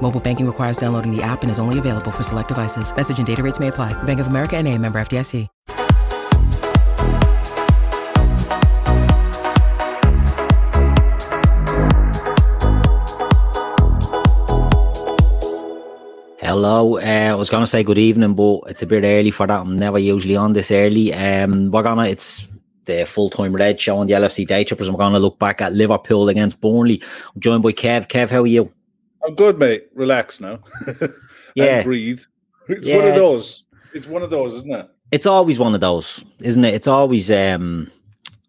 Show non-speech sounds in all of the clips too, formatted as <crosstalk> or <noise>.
Mobile banking requires downloading the app and is only available for select devices. Message and data rates may apply. Bank of America and a member FDIC. Hello, uh, I was gonna say good evening, but it's a bit early for that. I'm never usually on this early. Um, we're gonna it's the full time red show on the LFC Day Trippers. I'm gonna look back at Liverpool against Burnley. I'm joined by Kev. Kev, how are you? I'm good, mate. Relax now. <laughs> Yeah. breathe. It's Yeah, one of those. It's one of those, isn't it? It's always one of those, isn't it? It's always. Um,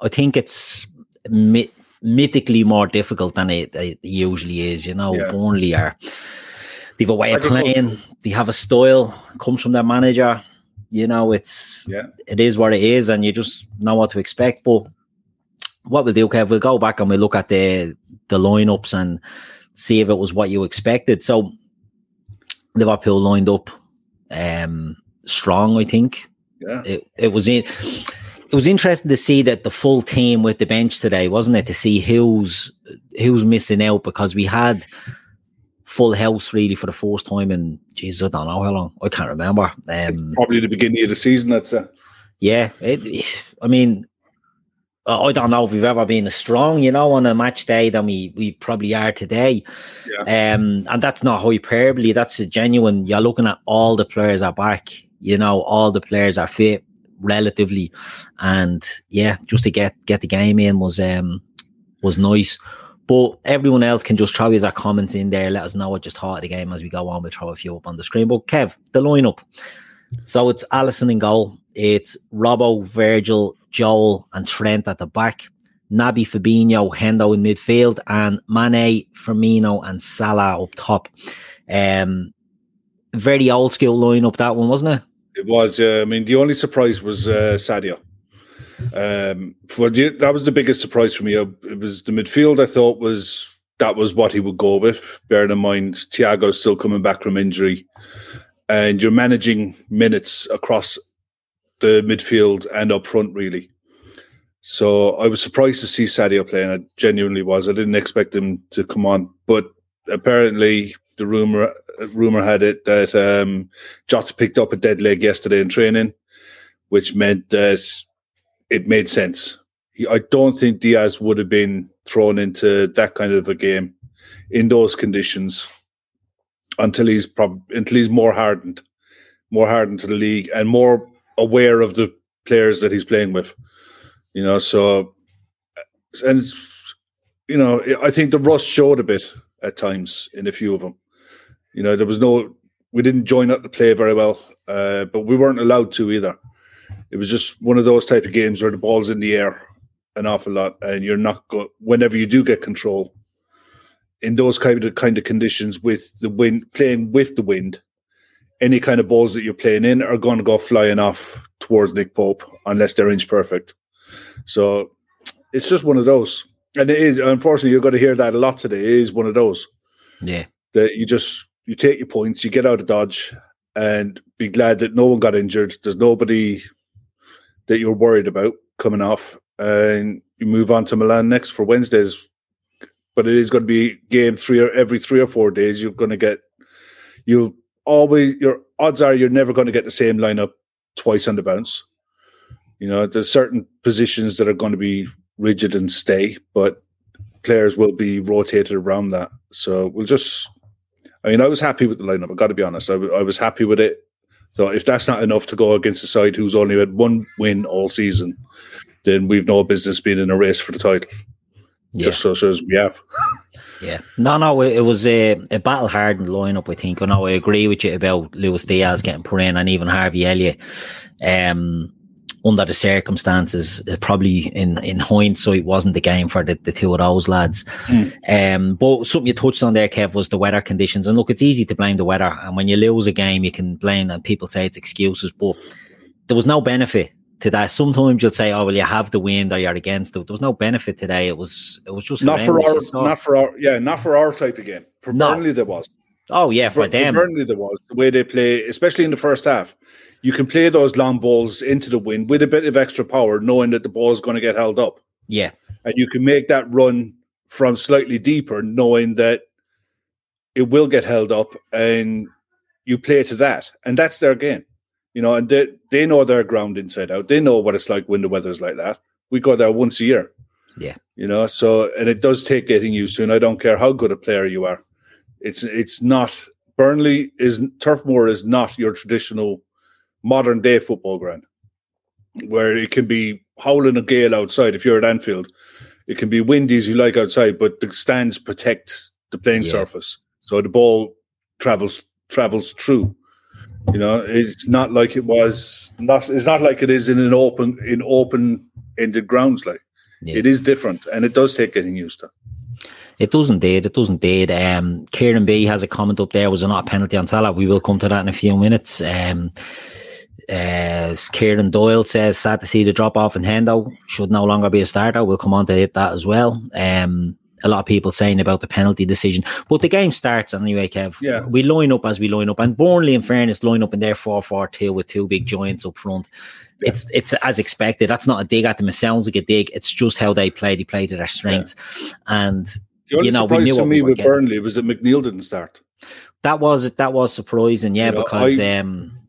I think it's myth- mythically more difficult than it, it usually is. You know, Yeah. Burnley are. They've a way of playing. They have a style. Comes from their manager. You know, it's Yeah. it is what it is, and you just know what to expect. But what we'll do, Kev, we'll go back and we'll look at the the lineups and see if it was what you expected. So Liverpool lined up um strong, I think. Yeah. It it was in it was interesting to see that the full team with the bench today, wasn't it? To see who's who's missing out because we had full house really for the first time in Jesus, I don't know how long. I can't remember. Um Probably the beginning of the season, that's it. yeah, it, I mean, I don't know if we've ever been as strong, you know, on a match day than we, we probably are today. Um, and that's not hyperbole. That's a genuine. You're looking at all the players are back. You know, all the players are fit relatively, and yeah, just to get get the game in was um was nice. But everyone else can just throw his comments in there. Let us know what you thought of the game as we go on. We'll throw a few up on the screen. But Kev, the lineup. So it's Alisson in goal. It's Robbo, Virgil, Joel, and Trent at the back. Naby, Fabinho, Hendo in midfield, and Mane, Firmino, and Salah up top. Um, very old school lineup that one, wasn't it? It was. Uh, I mean, the only surprise was uh, Sadio. Um, for the, that was the biggest surprise for me. Uh, It was the midfield. I thought was that was what he would go with. Bearing in mind, Thiago's still coming back from injury, and you're managing minutes across the midfield and up front, really. So I was surprised to see Sadio playing. I genuinely was. I didn't expect him to come on, but apparently the rumor rumor had it that um, Jota picked up a dead leg yesterday in training, which meant that it made sense. He, I don't think Diaz would have been thrown into that kind of a game in those conditions until he's prob- until he's more hardened, more hardened to the league and more aware of the players that he's playing with. You know, so and you know, I think the rust showed a bit at times in a few of them. You know, there was no, we didn't join up the play very well, uh, but we weren't allowed to either. It was just one of those type of games where the ball's in the air an awful lot, and you're not go. Whenever you do get control, in those kind of kind of conditions with the wind, playing with the wind, any kind of balls that you're playing in are going to go flying off towards Nick Pope unless they're inch perfect. So it's just one of those, and it is unfortunately you're going to hear that a lot today. It is one of those Yeah. that you just you take your points, you get out of dodge, and be glad that no one got injured. There's nobody that you're worried about coming off, and you move on to Milan next for Wednesdays. But it is going to be game three or every three or four days. You're going to get you'll always your odds are you're never going to get the same lineup twice on the bounce. You know, there's certain positions that are going to be rigid and stay, but players will be rotated around that. So we'll just. I mean, I was happy with the lineup. I got to be honest. I, was happy with it. So if that's not enough to go against a side who's only had one win all season, then we've no business being in a race for the title. Yeah. Just so as we have. <laughs> Yeah. No, no, it, it was a, a battle hardened lineup, I think. I know I agree with you about Luis Diaz getting put in and even Harvey Elliott. Um, under the circumstances, uh, probably in, in hindsight, wasn't the game for the, the two of those lads. Um, but something you touched on there, Kev, was the weather conditions. And look, it's easy to blame the weather. And when you lose a game, you can blame and people say it's excuses. But there was no benefit to that. Sometimes you'd say, "Oh, well, you have the wind or you're against it." There was no benefit today. It was it was just not for our not for our yeah not for our type of game. For no. Burnley, there was. Oh yeah, for, for them. For Burnley, there was the way they play, especially in the first half. You can play those long balls into the wind with a bit of extra power, knowing that the ball is going to get held up. Yeah, and you can make that run from slightly deeper, knowing that it will get held up, and you play to that, and that's their game. You know, and they they know their ground inside out. They know what it's like when the weather's like that. We go there once a year. Yeah. You know, so and it does take getting used to, and I don't care how good a player you are. It's it's not Burnley is Turf Moor is not your traditional modern day football ground where it can be howling a gale outside if you're at Anfield. It can be windy as you like outside, but the stands protect the playing yeah. surface. So the ball travels travels through. You know, it's not like it was not it's not like it is in an open in open ended grounds like yeah. it is different and it does take getting used to. It does indeed. It does indeed. Um, Kieran B has a comment up there. Was it not a penalty on Salah? We will come to that in a few minutes. Um, uh, Kieran Doyle says, sad to see the drop off in Hendo. Should no longer be a starter. We'll come on to hit that as well. Um, a lot of people saying about the penalty decision. But the game starts anyway, Kev. Yeah. We line up as we line up. And Burnley, in fairness, line up in their 4 4 2 with two big giants up front. Yeah. It's it's as expected. That's not a dig at them. It sounds like a dig. It's just how they play. They play to their strengths. Yeah. And you know, we to me we with getting. Burnley was that McNeil didn't start. That was that was surprising, yeah, you know, because I, um,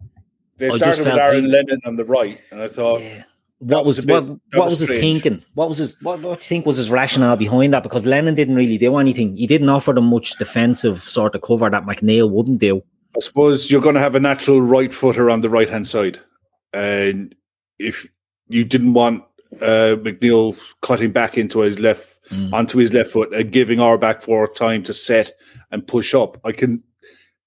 they started with Aaron he, Lennon on the right, and I thought, yeah. What was, bit, what what was, was his thinking? What was his what, what do you think was his rationale behind that? Because Lennon didn't really do anything. He didn't offer them much defensive sort of cover that McNeil wouldn't do. I suppose you're going to have a natural right footer on the right hand side, and if you didn't want uh, McNeil cutting back into his left mm. onto his left foot and giving our back four time to set and push up. I can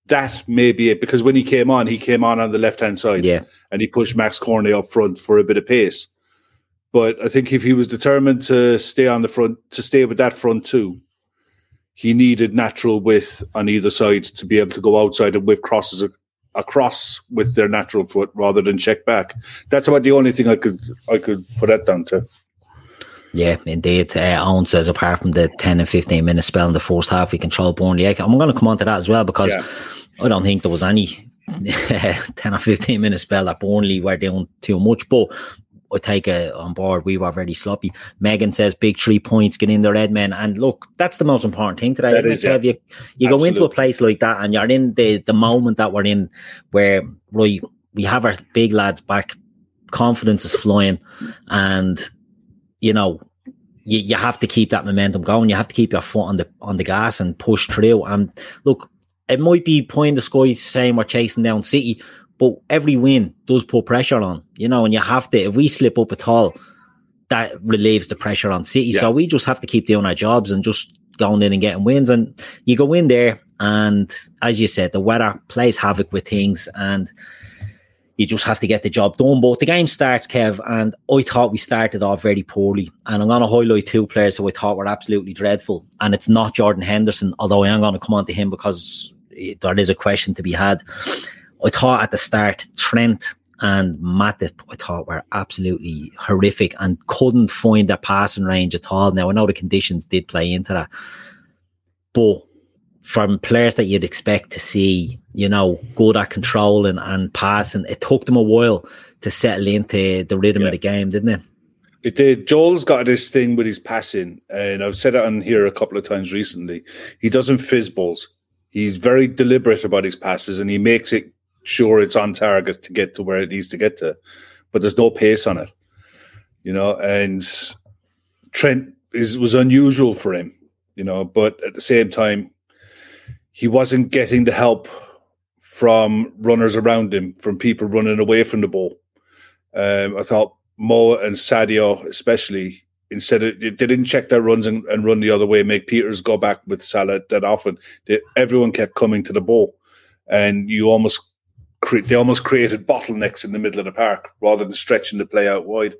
that may be it because when he came on, he came on on the left hand side, yeah, and he pushed Max Cornet up front for a bit of pace. But I think if he was determined to stay on the front, to stay with that front too, he needed natural width on either side to be able to go outside and whip crosses across with their natural foot rather than check back. That's about the only thing I could I could put that down to. Yeah, indeed. Uh, Owen says apart from the 10 and 15 minute spell in the first half, we controlled Burnley. I'm going to come on to that as well because yeah. I don't think there was any <laughs> 10 or 15 minute spell that Burnley were doing too much. But I take it on board. We were very sloppy. Megan says big three points, get in the red Edmen. And look, that's the most important thing today. That is, yeah. You, you go into a place like that and you're in the, the moment that we're in where right, we have our big lads back, confidence is flying, and you know, you, you have to keep that momentum going. You have to keep your foot on the on the gas and push through. And look, it might be playing the sky saying we're chasing down City, but every win does put pressure on, you know, and you have to, if we slip up at all, that relieves the pressure on City. Yeah. So we just have to keep doing our jobs and just going in and getting wins. And you go in there, and as you said, the weather plays havoc with things. And you just have to get the job done. But the game starts, Kev, and I thought we started off very poorly. And I'm going to highlight two players who I thought were absolutely dreadful. And it's not Jordan Henderson, although I am going to come on to him because eh, there is a question to be had. I thought at the start, Trent and Matip, I thought were absolutely horrific and couldn't find their passing range at all. Now, I know the conditions did play into that. But from players that you'd expect to see, you know, good at controlling and passing. It took them a while to settle into the rhythm yeah. of the game, didn't it? It did. Joel's got this thing with his passing, and I've said it on here a couple of times recently. He doesn't fizz balls. He's very deliberate about his passes, and he makes it sure it's on target to get to where it needs to get to. But there's no pace on it, you know. And Trent is was unusual for him, you know. But at the same time, he wasn't getting the help from runners around him, from people running away from the ball. Um, I thought Mo and Sadio, especially, instead of they didn't check their runs and, and run the other way, make Pieters go back with Salah that often. They, everyone kept coming to the ball, and you almost cre- they almost created bottlenecks in the middle of the park rather than stretching the play out wide.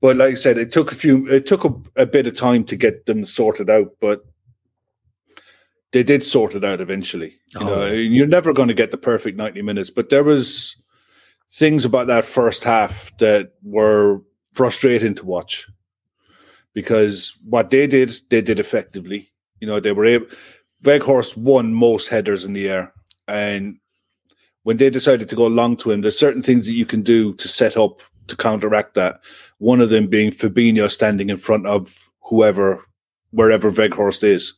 But like I said, it took a few, it took a, a bit of time to get them sorted out. But they did sort it out eventually. You oh. know, you're never going to get the perfect 90 minutes, but there was things about that first half that were frustrating to watch because what they did, they did effectively. You know, they were able. Weghorst won most headers in the air, and when they decided to go long to him, there's certain things that you can do to set up to counteract that. One of them being Fabinho standing in front of whoever, wherever Weghorst is,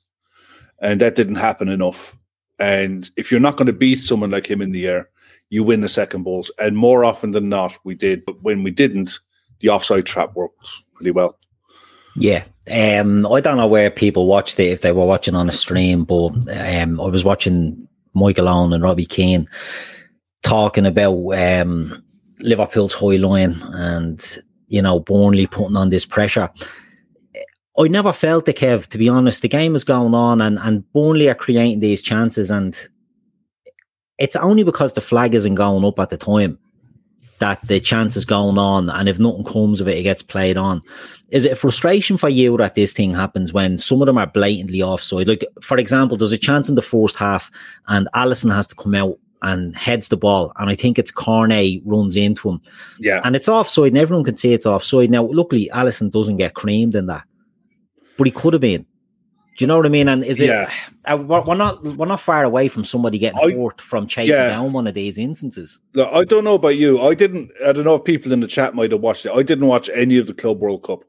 and that didn't happen enough. And if you're not going to beat someone like him in the air, you win the second balls. And more often than not, we did. But when we didn't, the offside trap worked pretty well. Yeah. Um, I don't know where people watched it if they were watching on a stream, but um, I was watching Michael Owen and Robbie Keane talking about um, Liverpool's high line and you know Burnley putting on this pressure. I never felt the Kev, to be honest. The game is going on and, and Burnley are creating these chances and it's only because the flag isn't going up at the time that the chance is going on, and if nothing comes of it, it gets played on. Is it a frustration for you that this thing happens when some of them are blatantly offside? Like, for example, there's a chance in the first half, and Alisson has to come out and heads the ball, and I think it's Cornet runs into him. Yeah, and it's offside, and everyone can see it's offside. Now, luckily, Alisson doesn't get creamed in that, but he could have been. Do you know what I mean? And is it? Yeah. <sighs> Uh, we're not we're not far away from somebody getting I, hurt from chasing yeah. down one of these instances. Look, I don't know about you. I didn't. I don't know if people in the chat might have watched it. I didn't watch any of the Club World Cup,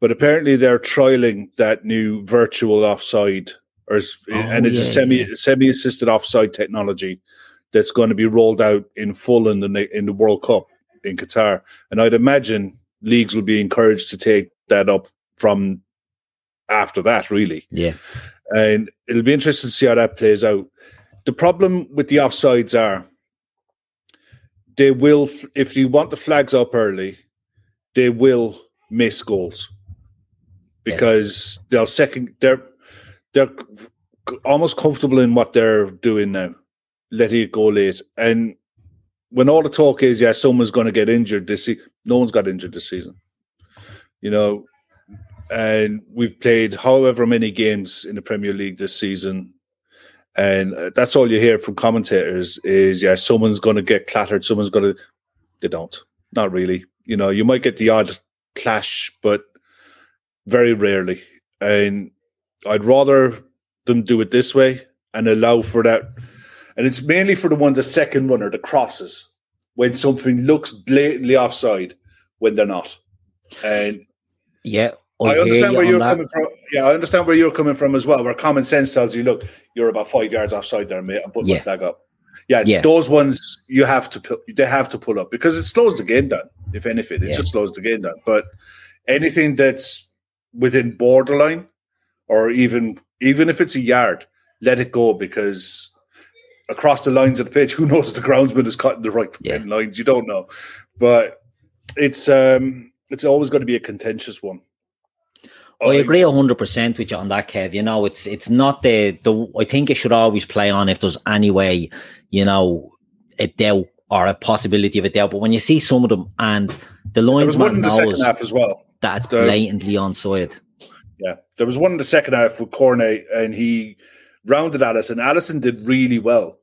but apparently they're trialing that new virtual offside, or oh, and it's yeah, a semi yeah. semi assisted offside technology that's going to be rolled out in full in the in the World Cup in Qatar. And I'd imagine leagues will be encouraged to take that up from after that, really. Yeah. And it'll be interesting to see how that plays out. The problem with the offsides are they will, if you want the flags up early, they will miss goals because yeah. they'll second, they're, they're almost comfortable in what they're doing now, letting it go late. And when all the talk is, yeah, someone's going to get injured this season, no one's got injured this season. You know, and we've played however many games in the Premier League this season, and uh, that's all you hear from commentators is yeah, someone's going to get clattered, someone's going to. They don't, not really. You know, you might get the odd clash, but very rarely. And I'd rather them do it this way and allow for that. And it's mainly for the one, the second runner, the crosses, when something looks blatantly offside when they're not. And yeah, I understand where you're that. coming from. Yeah, I understand where you're coming from as well. Where common sense tells you, look, you're about five yards offside there, mate. I'm putting yeah. my flag up. Yeah, yeah, those ones you have to put, they have to pull up because it slows the game down. If anything, it yeah. just slows the game down. But anything that's within borderline, or even even if it's a yard, let it go because across the lines of the pitch, who <laughs> knows if the groundsman is cutting the right yeah. lines? You don't know, but it's um it's always going to be a contentious one. I agree hundred percent with you on that, Kev. You know, it's it's not the the. I think it should always play on if there's any way, you know, a doubt or a possibility of a doubt. But when you see some of them and the linesman knows half as well, that's the, blatantly onside. Yeah, there was one in the second half with Cornet, and he rounded Alisson. Alisson did really well,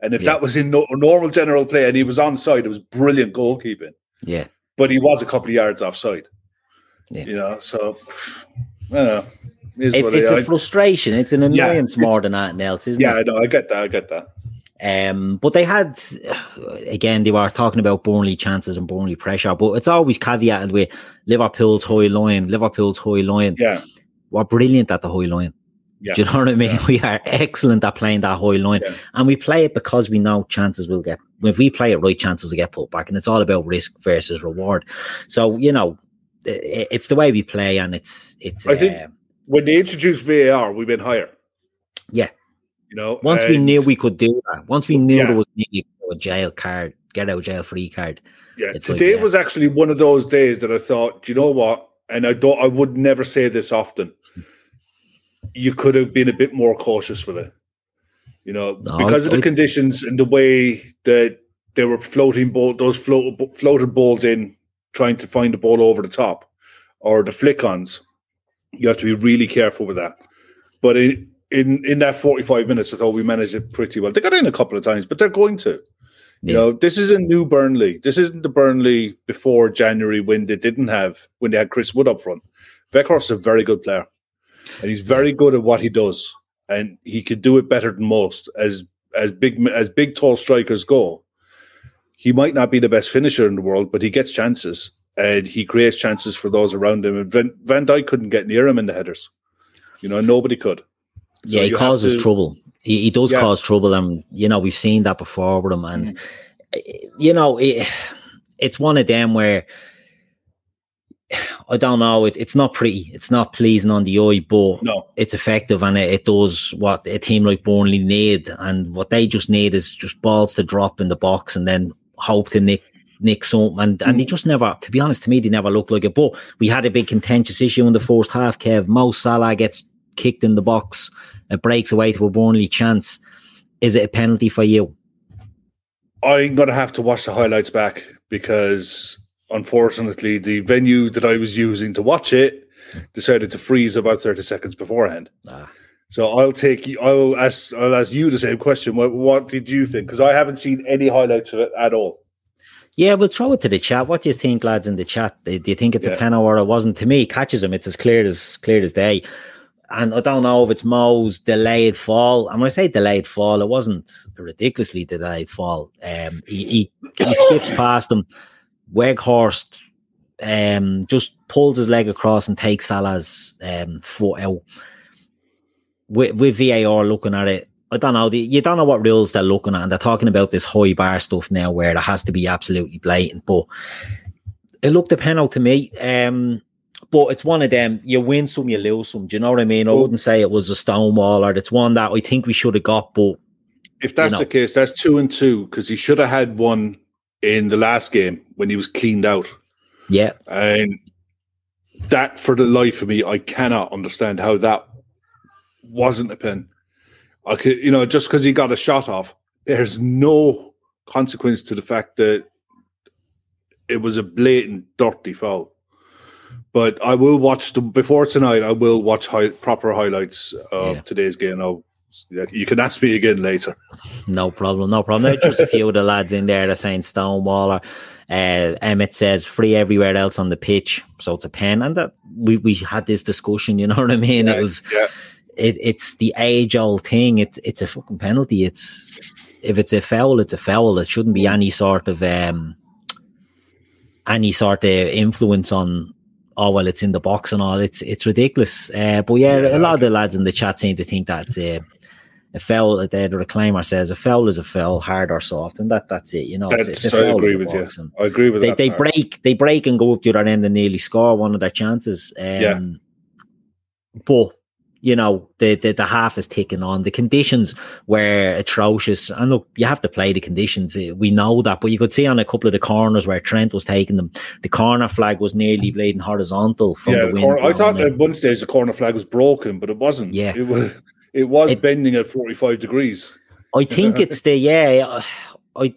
and if yeah. that was in no, normal general play and he was onside, it was brilliant goalkeeping. Yeah, but he was a couple of yards offside. Yeah. You know, so I don't know. It's, it's a frustration. It's an annoyance yeah, more than anything else, isn't yeah, it? Yeah, I know. I get that. I get that. Um, but they had again. They were talking about Burnley chances and Burnley pressure, but it's always caveated with Liverpool's high line. Liverpool's high line. Yeah, we're brilliant at the high line. Yeah. Do you know what I mean? Yeah. <laughs> We are excellent at playing that high line, yeah. and we play it because we know chances will get. If we play it right, chances will get put back, and it's all about risk versus reward. So you know, it's the way we play, and it's it's. I think uh, when they introduced VAR, we went higher. Yeah, you know. Once we knew we could do that, once we knew yeah. there was a jail card, get out jail free card. Yeah, today like, yeah. was actually one of those days that I thought, you know what? And I don't, I would never say this often. <laughs> You could have been a bit more cautious with it, you know, no, because of the conditions and the way that they were floating ball, those float, floated balls in trying to find the ball over the top or the flick ons, you have to be really careful with that. But in, in in that 45 minutes, I thought we managed it pretty well. They got in a couple of times, but they're going to. You know, this is a new Burnley. This isn't the Burnley before January when they didn't have when they had Chris Wood up front. Weghorst is a very good player, and he's very good at what he does, and he could do it better than most. As as big as big tall strikers go, he might not be the best finisher in the world, but he gets chances and he creates chances for those around him. And Van, Van Dijk couldn't get near him in the headers. You know, nobody could. So yeah, he causes to, trouble. He, he does yeah. cause trouble, and you know we've seen that before with him. And mm. you know, it, it's one of them where I don't know. It, it's not pretty. It's not pleasing on the eye, but no. it's effective and it, it, does what a team like Burnley need. And what they just need is just balls to drop in the box and then hope to nick nick something. And, and they mm. just never, to be honest, to me, they never looked like it. But we had a big contentious issue in the first half, Kev. Mo Salah gets kicked in the box. It breaks away to a Burnley chance. Is it a penalty for you? I'm going to have to watch the highlights back because unfortunately, the venue that I was using to watch it decided to freeze about 30 seconds beforehand. Ah. So I'll take I'll ask I'll ask you the same question. What, what did you think? Because I haven't seen any highlights of it at all. Yeah, we'll throw it to the chat. What do you think, lads, in the chat? Do you think it's yeah. a penalty or it wasn't? To me, catches him. It's as clear as clear as day. And I don't know if it's Mo's delayed fall. And when I say delayed fall, it wasn't a ridiculously delayed fall. Um, he, he, he <coughs> skips past him. Weghorst um, just pulls his leg across and takes Salah's um, foot out. With, with VAR looking at it, I don't know. You don't know what rules they're looking at. And they're talking about this high bar stuff now where it has to be absolutely blatant. But it looked a penalty to me. Um, but it's one of them. You win some, you lose some. Do you know what I mean? I wouldn't say it was a stonewall or it's one that I think we should have got. But if that's you know. the case, that's two and two because he should have had one in the last game when he was cleaned out. Yeah, and that for the life of me, I cannot understand how that wasn't a pen. I could, you know, just because he got a shot off, there's no consequence to the fact that it was a blatant dirty foul. But I will watch the before tonight. I will watch high, proper highlights of yeah. today's game. I'll, you can ask me again later. <laughs> No problem, no problem. There's just a few of the lads in there that saying Stonewaller. Uh, Emmett says free everywhere else on the pitch, so it's a pen. And that we we had this discussion. You know what I mean? Yeah, it was. Yeah. It, it's the age old thing. It's it's a fucking penalty. It's if it's a foul, it's a foul. It shouldn't be any sort of um any sort of influence on oh well, it's in the box and all. It's it's ridiculous. Uh, but yeah, yeah, a lot of the lads in the chat seem to think that it's a, a foul. The, the reclaimer says a foul is a foul, hard or soft, and that that's it. You know, it's, it's a foul. I agree with you. I agree with they, They part. break, they break and go up to the other end and nearly score one of their chances. Um, yeah. But you know the, the the half is ticking on. The conditions were atrocious, and look, you have to play the conditions. Eh, we know that, but you could see on a couple of the corners where Trent was taking them, the corner flag was nearly bleeding horizontal from yeah, the wind. I thought at one stage the corner flag was broken, but it wasn't. Yeah, it was. It was it, bending at forty five degrees. I think it's the <laughs> yeah. I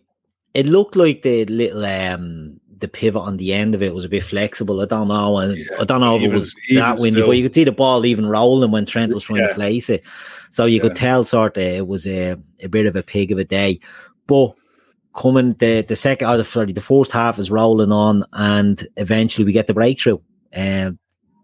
it looked like the little um the pivot on the end of it was a bit flexible. I don't know, and yeah, I don't know if it was, that windy, still. but you could see the ball even rolling when Trent was trying yeah. to place it. So you yeah. could tell sort of it was a, a bit of a pig of a day. But coming the the second, or the, sorry, the first half is rolling on, and eventually we get the breakthrough. And uh,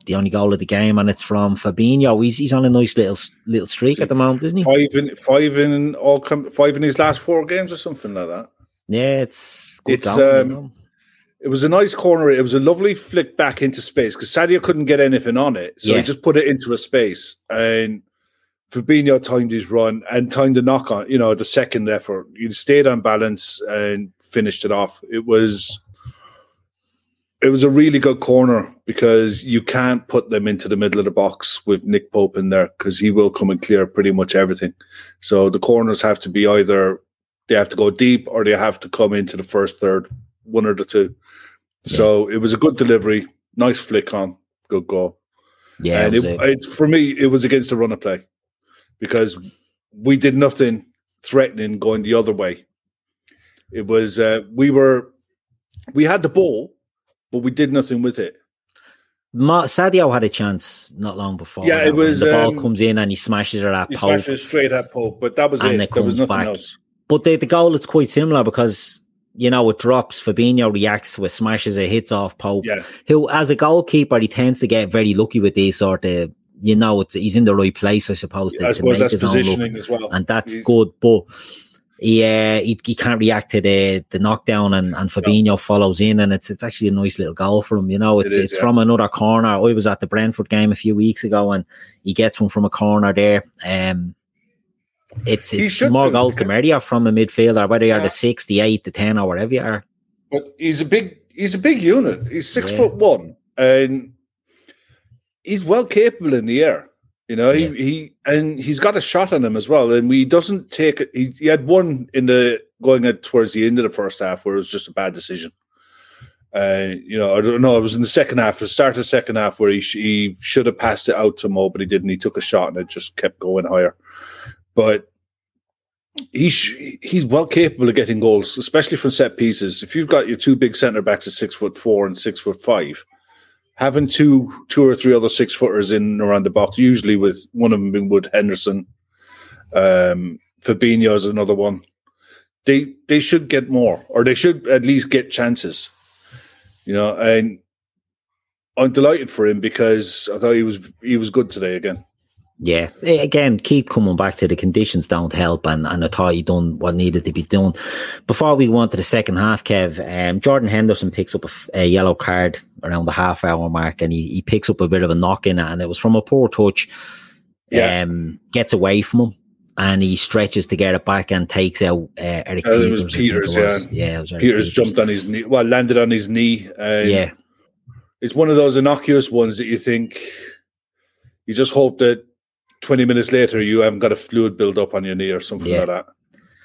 the only goal of the game, and it's from Fabinho. He's he's on a nice little little streak at the moment, isn't he? Five in five in all five in his last four games or something like that. Yeah, it's it's down, um, it was a nice corner. It was a lovely flick back into space because Sadio couldn't get anything on it, so yeah. he just put it into a space. And Fabinho timed his run and timed the knock on. You know, the second effort, he stayed on balance and finished it off. It was it was a really good corner because you can't put them into the middle of the box with Nick Pope in there because he will come and clear pretty much everything. So the corners have to be either they have to go deep or they have to come into the first third, one or the two. So it was a good delivery, nice flick on, good goal. Yeah, and it, it, it, for me, it was against the run of play because we did nothing threatening going the other way. It was uh, we were we had the ball, but we did nothing with it. Sadio had a chance not long before. Yeah, it was the ball um, comes in and he smashes it at he Pope. Smashes straight at Pope, but that was and it. it there was nothing back. else. but the, the goal is quite similar because you know, it drops. Fabinho reacts to it, smashes it, hits off Pope. Yeah. Who, as a goalkeeper, he tends to get very lucky with these sort of, you know, it's he's in the right place, I suppose. To, I suppose that's positioning as well, and that's he's... good. But he, uh, he he can't react to the the knockdown, and and Fabinho no. follows in, and it's it's actually a nice little goal for him. You know, it's it is, it's yeah. from another corner. I was at the Brentford game a few weeks ago, and he gets one from a corner there. Um, it's it's more goals to from a midfielder, whether you're yeah. the six, the eight, the ten, or whatever you are. But he's a big he's a big unit. He's six yeah. foot one, and he's well capable in the air. You know, he, yeah. he and he's got a shot on him as well. And he doesn't take it. He, he had one in the going at towards the end of the first half where it was just a bad decision. Uh, you know, I don't know. It was in the second half, the start of the second half, where he sh- he should have passed it out to Mo, but he didn't. He took a shot and it just kept going higher but he's he's well capable of getting goals, especially from set pieces. If you've got your two big centre backs at six foot four and six foot five, having two two or three other six footers in around the box, usually with one of them being Wood Henderson, um, Fabinho is another one. They they should get more, or they should at least get chances. You know, and I'm delighted for him because I thought he was he was good today again. Yeah, again, keep coming back to the conditions don't help, and, and I thought he done what needed to be done. Before we go on to the second half, Kev, um, Jordan Henderson picks up a, a, yellow card around the half hour mark, and he, he picks up a bit of a knock in it, and it was from a poor touch. Yeah. Um, gets away from him, and he stretches to get it back and takes out uh, Erik. Uh, it was Pieters, it was. yeah, yeah. Was Pieters, Pieters jumped on his knee, well, landed on his knee. yeah, it's one of those innocuous ones that you think you just hope that 20 minutes later you haven't got a fluid build up on your knee or something yeah. like that.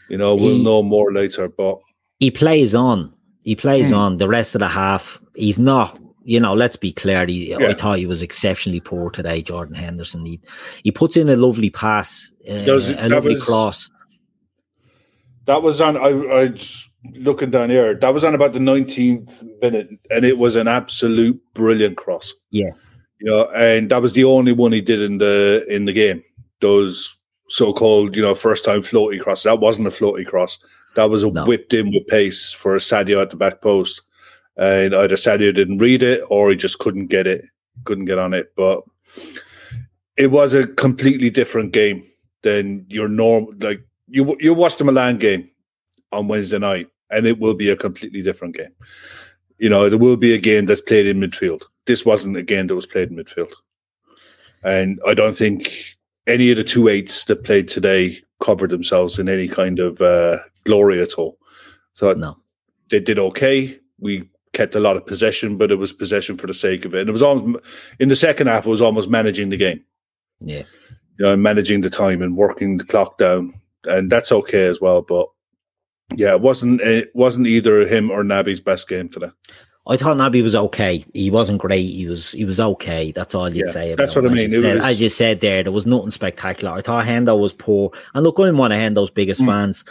You know, we'll he, know more later, but he plays on. He plays mm. on the rest of the half. He's not, you know, let's be clear. He, yeah. I thought he was exceptionally poor today, Jordan Henderson. He he puts in a lovely pass, uh, a lovely was, cross. That was on I, I looking down here. That was on about the 19th minute, and it was an absolute brilliant cross. Yeah. You know, and that was the only one he did in the in the game. Those so-called, you know, first-time floaty cross. That wasn't a floaty cross. That was a no. whipped in with pace for a Sadio at the back post, and either Sadio didn't read it or he just couldn't get it, couldn't get on it. But it was a completely different game than your norm. Like you, you watched the Milan game on Wednesday night, and it will be a completely different game. You know, it will be a game that's played in midfield this wasn't a game that was played in midfield. And I don't think any of the two eights that played today covered themselves in any kind of uh, glory at all. So no. they did okay. We kept a lot of possession, but it was possession for the sake of it. And it was almost in the second half. It was almost managing the game. Yeah, you know, managing the time and working the clock down, and that's okay as well. But yeah, it wasn't it wasn't either him or Naby's best game today. I thought Naby was okay. He wasn't great. He was he was okay. That's all you'd yeah, say. that's what him. I mean. As you, said, was... as you, said, there, there was nothing spectacular. I thought Hendo was poor. And look, I'm one of Hendo's biggest mm. fans.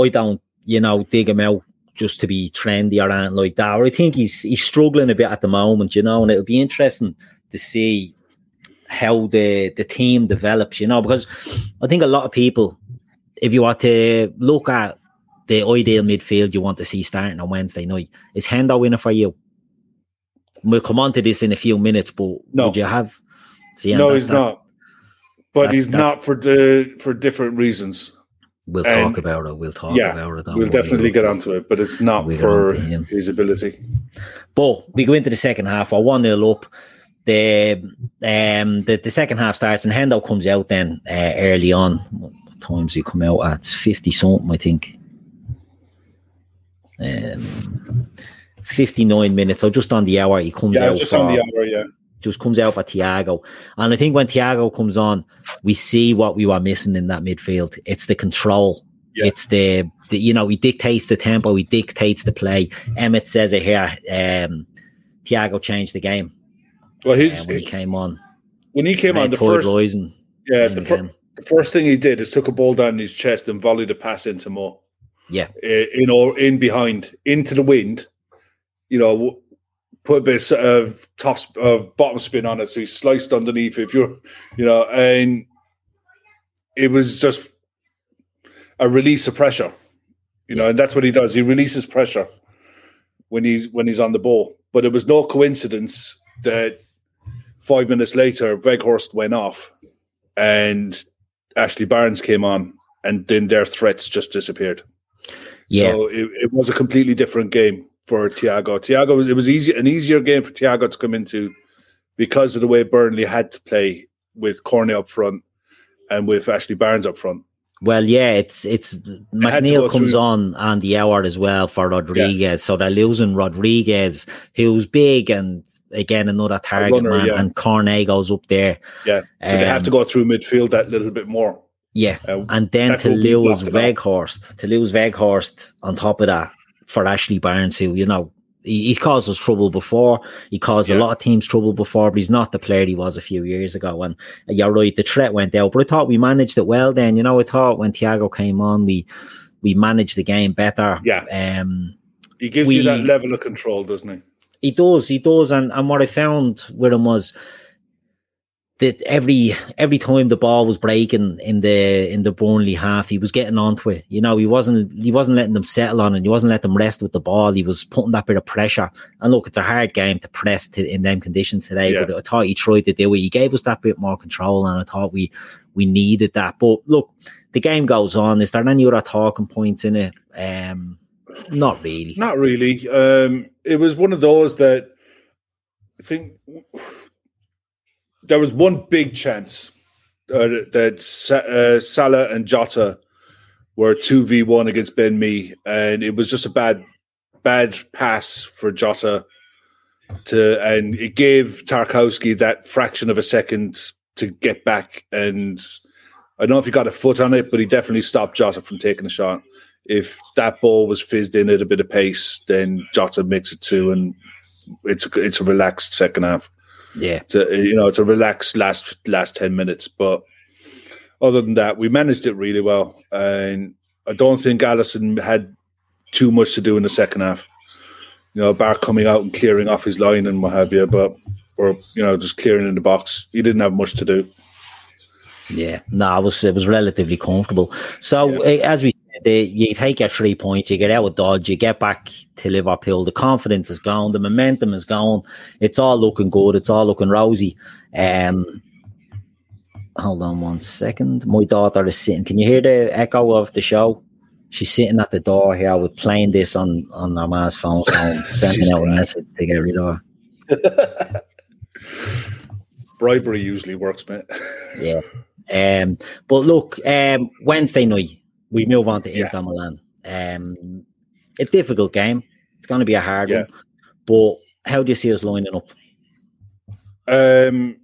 I don't, you know, dig him out just to be trendy or anything like that. Or I think he's he's struggling a bit at the moment, you know, and it'll be interesting to see how the the team develops, you know, because I think a lot of people, if you want to look at the ideal midfield you want to see starting on Wednesday night. Is Hendo winner for you? We'll come on to this in a few minutes, but no. would you have? See, no, that, he's that, not. But he's that, not for the for different reasons. We'll and, talk about it. We'll talk yeah, about it. We'll definitely get onto it, but it's not we'll for his ability. But we go into the second half. We're one nil up. The um the, the second half starts and Hendo comes out then uh, early on. What times he come out at fifty something, I think. Um, 59 minutes, so just on the hour, he comes yeah, out. just for, on the hour, yeah. Just comes out for Thiago. And I think when Thiago comes on, we see what we were missing in that midfield. It's the control. Yeah. It's the, the, you know, he dictates the tempo, he dictates the play. Emmett says it here. Um, Thiago changed the game. Well, he's, uh, when he, came on. When he came on, the first, yeah, the, fir- the first thing he did is took a ball down his chest and volleyed a pass into Mo. Yeah, in or in behind into the wind. You know, put a bit of uh, top of uh, bottom spin on it, so he sliced underneath. If you're, you know, and it was just a release of pressure. You know, and that's what he does. He releases pressure when he's when he's on the ball. But it was no coincidence that five minutes later, Weghorst went off, and Ashley Barnes came on, and then their threats just disappeared. Yeah. So it, it was a completely different game for Thiago. Thiago was it was easy an easier game for Thiago to come into because of the way Burnley had to play with Cornet up front and with Ashley Barnes up front. Well, yeah, it's it's McNeil comes through. on on the hour as well for Rodriguez, yeah. so they're losing Rodriguez, who's big and again another target runner, man, yeah. and Cornet goes up there. Yeah, so um, they have to go through midfield that little bit more. Yeah, uh, and then to lose Weghorst, to lose Weghorst on top of that for Ashley Barnes, who you know he, he's caused us trouble before. He caused yeah. a lot of teams trouble before, but he's not the player he was a few years ago. And you're right, the threat went out. But I thought we managed it well then. You know, I thought when Thiago came on, we we managed the game better. Yeah. Um, he gives we, you that level of control, doesn't he? He does, he does. And and what I found with him was that every every time the ball was breaking in the in the Burnley half, he was getting onto it. You know, he wasn't he wasn't letting them settle on it. He wasn't letting them rest with the ball. He was putting that bit of pressure. And look, it's a hard game to press to, in them conditions today. Yeah. But I thought he tried to do it. He gave us that bit more control, and I thought we we needed that. But look, the game goes on. Is there any other talking points in it? Um, not really. Not really. Um, it was one of those that I think there was one big chance uh, that uh, Salah and Jota were two v one against Ben Mee, and it was just a bad, bad pass for Jota to, and it gave Tarkowski that fraction of a second to get back. And I don't know if he got a foot on it, but he definitely stopped Jota from taking the shot. If that ball was fizzed in at a bit of pace, then Jota makes it two, and it's it's a relaxed second half. Yeah, you know, it's a relaxed last last ten minutes. But other than that, we managed it really well, and I don't think Alisson had too much to do in the second half. You know, Bar coming out and clearing off his line and what have you, but or you know, just clearing in the box. He didn't have much to do. Yeah, no, it was it was relatively comfortable. So yeah. Eh, as we the, you take your three points, you get out with Dodge, you get back to Liverpool. The confidence is gone, the momentum is gone. It's all looking good. It's all looking rosy. Um, hold on one second. My daughter is sitting. Can you hear the echo of the show? She's sitting at the door here with playing this on on her mom's phone, so I'm <laughs> sending out a message to get rid of her. <laughs> Bribery usually works, mate. yeah. Um, but look, um, Wednesday night we move on to Inter yeah. Milan. Um, a difficult game. It's going to be a hard yeah. one. But how do you see us lining up? Um,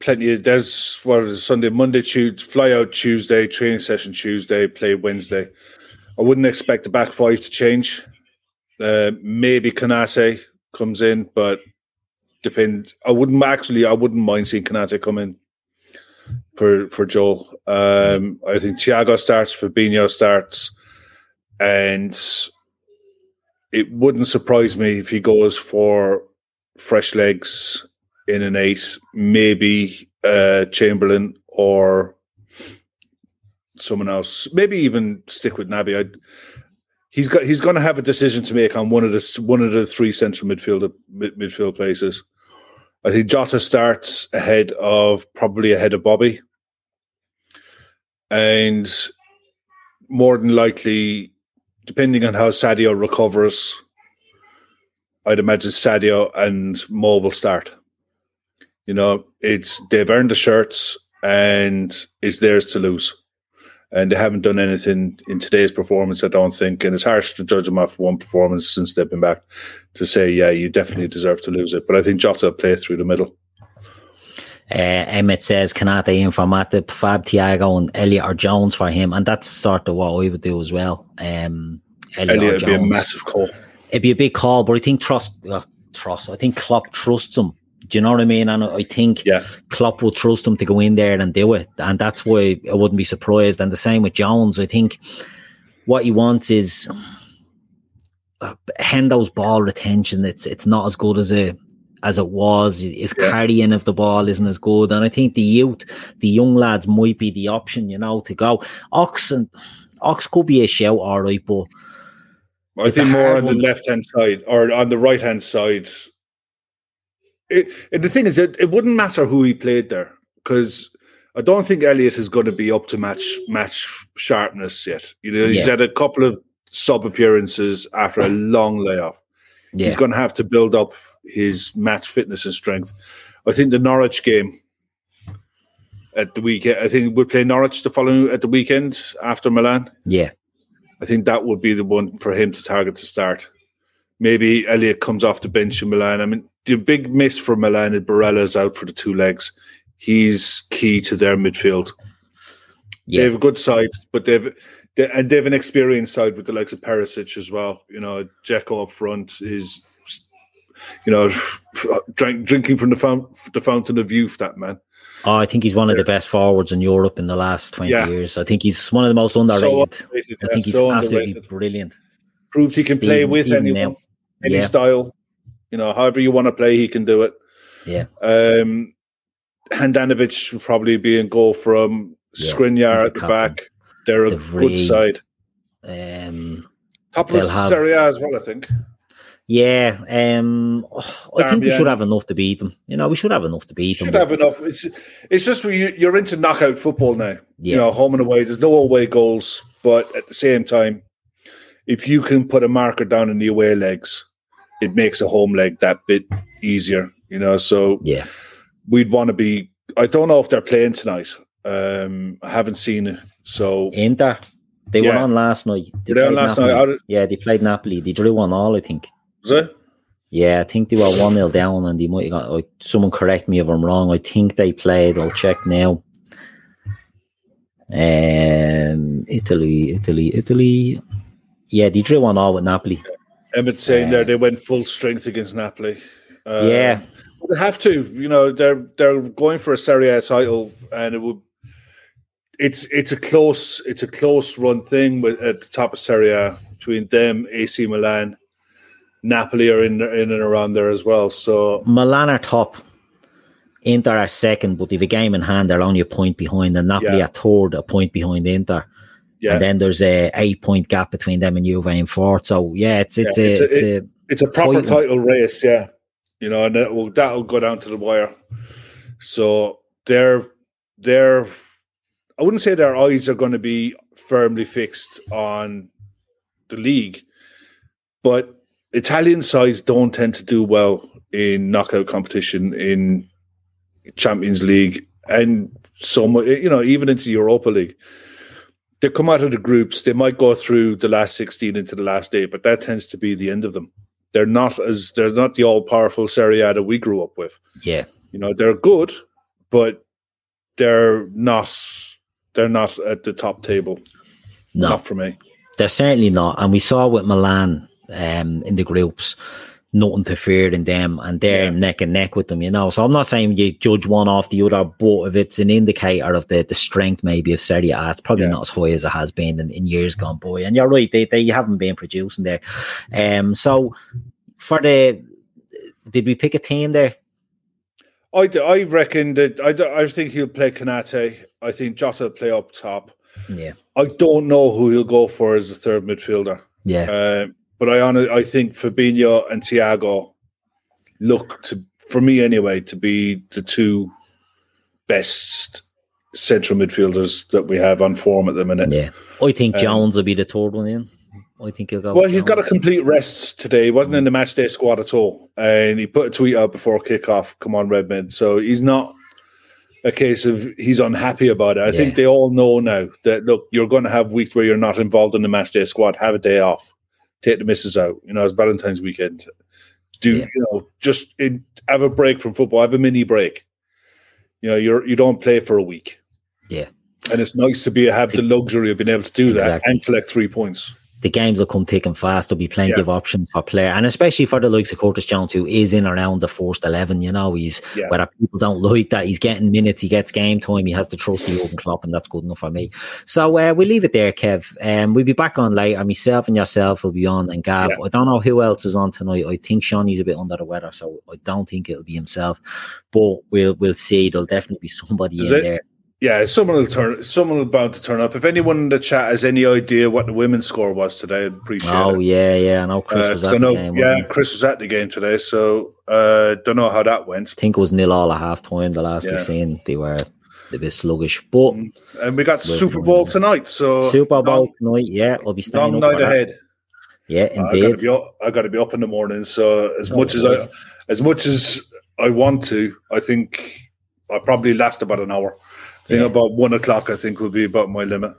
plenty. Of, there's what is Sunday, Monday, Tuesday, fly out Tuesday, training session Tuesday, play Wednesday. I wouldn't expect the back five to change. Uh, maybe Konate comes in, but depend. I wouldn't actually. I wouldn't mind seeing Konate come in for for Joel. Um, I think Thiago starts, Fabinho starts, and it wouldn't surprise me if he goes for fresh legs in an eight, maybe uh, Chamberlain or someone else. Maybe even stick with Naby. I'd, he's got he's going to have a decision to make on one of the one of the three central midfield mid, midfield places. I think Jota starts ahead of probably ahead of Bobby. And more than likely, depending on how Sadio recovers, I'd imagine Sadio and Mo will start. You know, it's they've earned the shirts and it's theirs to lose and they haven't done anything in today's performance, I don't think. And it's harsh to judge them off one performance since they've been back to say, yeah, you definitely deserve to lose it. But I think Jota will play through the middle. Uh, Emmett says Konate in for Matip, Fab Thiago and Elliott or Jones for him, and that's sort of what we would do as well. Um, Elliott, Elliott would be a massive call. It'd be a big call, but I think trust, uh, trust. I think Klopp trusts him do you know what I mean? And I think yeah. Klopp will trust him to go in there and do it. And that's why I wouldn't be surprised. And the same with Jones. I think what he wants is uh, Hendo's ball retention. It's it's not as good as a as it was. His yeah. carrying of the ball isn't as good. And I think the youth, the young lads might be the option, you know, to go. Oxen Ox could be a shout, all right, but I think more on one. the left hand side or on the right hand side. It, the thing is, it, it wouldn't matter who he played there because I don't think Elliott is going to be up to match match sharpness yet. You know, he's yeah. had a couple of sub appearances after a <laughs> long layoff. Yeah. He's going to have to build up his match fitness and strength. I think the Norwich game at the weekend. I think we're playing Norwich the following at the weekend after Milan. Yeah, I think that would be the one for him to target to start. Maybe Elliott comes off the bench in Milan. I mean, the big miss for Milan is Barella's out for the two legs. He's key to their midfield. Yeah. They have a good side, but they've they, and they have an experienced side with the likes of Perisic as well. You know, Dzeko up front is, you know, drink, drinking from the, fount, the fountain of youth. That man. Oh, I think he's one of the best forwards in Europe in the last 20 yeah. years. I think he's one of the most underrated. So underrated I think he's so absolutely underrated. brilliant. Proves he can play with anyone, any yeah. style. You know, however you want to play, he can do it. Yeah. Um, Handanovic will probably be in goal from yeah, Skriniar at the, the back. They're a good side. Um, Top of Serie A as well, I think. Yeah, um, I think we should have enough to beat them. You know, we should have enough to beat them. Should have enough. It's it's just you're into knockout football now. Yeah. You know, home and away. There's no away goals, but at the same time, if you can put a marker down in the away legs, it makes a home leg that bit easier. You know, so yeah, we'd want to be. I don't know if they're playing tonight. Um, I haven't seen it. So Inter, they yeah. were on last night. They, they on last night. Yeah, they played Napoli. They drew one all, I think. Was it? Yeah, I think they were 1 0 down and they might have got. someone correct me if I'm wrong. I think they played, I'll check now. Um, Italy, Italy, Italy. Yeah, they drew one all with Napoli. Emmett's saying uh, there they went full strength against Napoli. Uh, yeah, they have to. You know, they're they're going for a Serie A title, and it would. It's it's a close it's a close run thing with, at the top of Serie A between them, AC Milan, Napoli are in in and around there as well. So Milan are top. Inter are second, but if a game in hand, they're only a point behind. And Napoli yeah. are third, a point behind Inter. Yeah. And then there's a eight point gap between them and Juve in fourth. So yeah, it's it's yeah, a, it's a, it's a, it, it's a proper title race. Yeah, you know, and that will that'll go down to the wire. So they're they're I wouldn't say their eyes are going to be firmly fixed on the league, but Italian sides don't tend to do well in knockout competition in Champions League and so you know even into Europa League. They come out of the groups. They might go through the last sixteen into the last eight, but that tends to be the end of them. They're not as they're not the all powerful Serie A that we grew up with. Yeah, you know they're good, but they're not. They're not at the top table. No, not for me. They're certainly not. And we saw with Milan um, in the groups, nothing to fear in them, and they're neck and neck with them, you know. So I'm not saying you judge one off the other, but if it's an indicator of the, the strength maybe of Serie A, it's probably yeah. not as high as it has been in, in years gone by. And you're right, they, they haven't been producing there. Um, so for the, did we pick a team there? I, I reckon that I, I think he'll play Konate. I think Jota will play up top. Yeah. I don't know who he'll go for as a third midfielder. Yeah. Um, but I honor, I think Fabinho and Thiago look to, for me anyway, to be the two best central midfielders that we have on form at the minute. Yeah, I think um, Jones will be the third one in. I think he'll go. Well, he's got a complete rest today. He wasn't in the match day squad at all, and he put a tweet out before kickoff. Come on, Redmond. So he's not a case of he's unhappy about it. I yeah. think they all know now that look, you're going to have weeks where you're not involved in the match day squad. Have a day off take the misses out. You know, it's Valentine's weekend. Do yeah. you know just in, have a break from football? Have a mini break. You know, you're you don't play for a week. Yeah, and it's nice to be have the luxury of being able to do exactly. that and collect three points the games will come thick and fast. There'll be plenty yeah. of options for player, and especially for the likes of Curtis Jones, who is in around the first eleven. You know, he's yeah. whether people don't like that, he's getting minutes, he gets game time, he has to trust the open Klopp, and that's good enough for me. So uh, we leave it there, Kev. Um, we'll be back on later. Myself and yourself will be on, and Gav. Yeah. I don't know who else is on tonight. I think Shawnee's a bit under the weather, so I don't think it'll be himself, but we'll we'll see. There'll definitely be somebody is in it? there. Yeah, someone will turn. Someone will bound to turn up. If anyone in the chat has any idea what the women's score was today, I'd appreciate oh, it. Oh yeah, yeah. I know Chris uh, was at know, the game. Yeah, Chris was at the game today, so uh, don't know how that went. I think it was nil all at half time. The last yeah. we've seen, they were a bit sluggish, but mm. and we got Super Bowl tonight. So Super Bowl long, tonight, yeah, I'll be staying long up night ahead. That. Yeah, indeed. I got to be up in the morning. So as oh, much as I, as much as I want to, I think I probably last about an hour. I think yeah. about one o'clock. I think will be about my limit.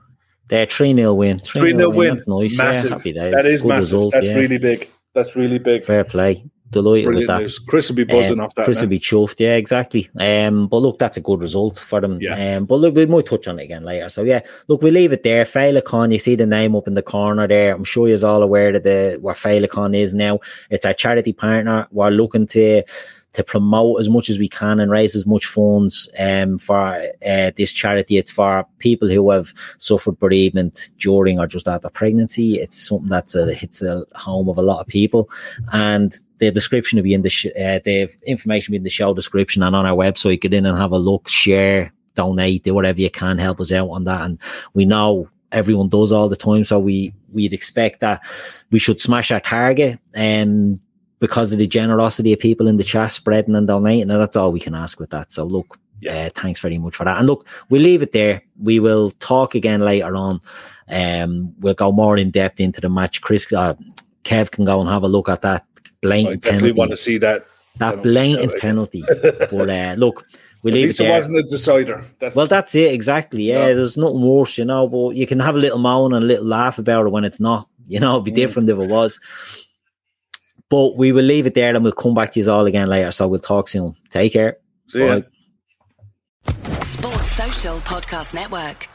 They're three 0 win. Three 0 win. That's nice. Massive. Yeah, happy days. That is Good massive. Result, That's yeah. really big. That's really big. Fair play. Delighted Brilliant with that. News. Chris will be buzzing um, off that. Chris will be chuffed. Yeah, exactly. Um, but look, that's a good result for them. Yeah. Um, but look, we might touch on it again later. So yeah, look, we leave it there. Féileacáin, you see the name up in the corner there. I'm sure you're all aware that the where Féileacáin is now. It's our charity partner. We're looking to to promote as much as we can and raise as much funds um, for uh, this charity. It's for people who have suffered bereavement during or just after pregnancy. It's something that's a, hits the home of a lot of people. And the description will be in the, sh- uh, the information will be in the show description and on our website. Get in and have a look, share, donate, do whatever you can, help us out on that. And we know everyone does all the time. So we, we'd expect that we should smash our target and because of the generosity of people in the chat spreading and donating. And that's all we can ask with that. So look, uh, thanks very much for that. And look, we'll leave it there. We will talk again later on. Um, we'll go more in depth into the match. Chris, uh, Kev can go and have a look at that blatant I definitely penalty. want to see that. That blatant penalty. <laughs> but uh, look, we leave it there. it wasn't a decider. That's well, that's it exactly. Yeah, no. there's nothing worse, you know. But you can have a little moan and a little laugh about it when it's not. You know, it'd be mm. different if it was. But we will leave it there and we'll come back to you all again later. So we'll talk soon. Take care. See ya. Sports Social Podcast Network.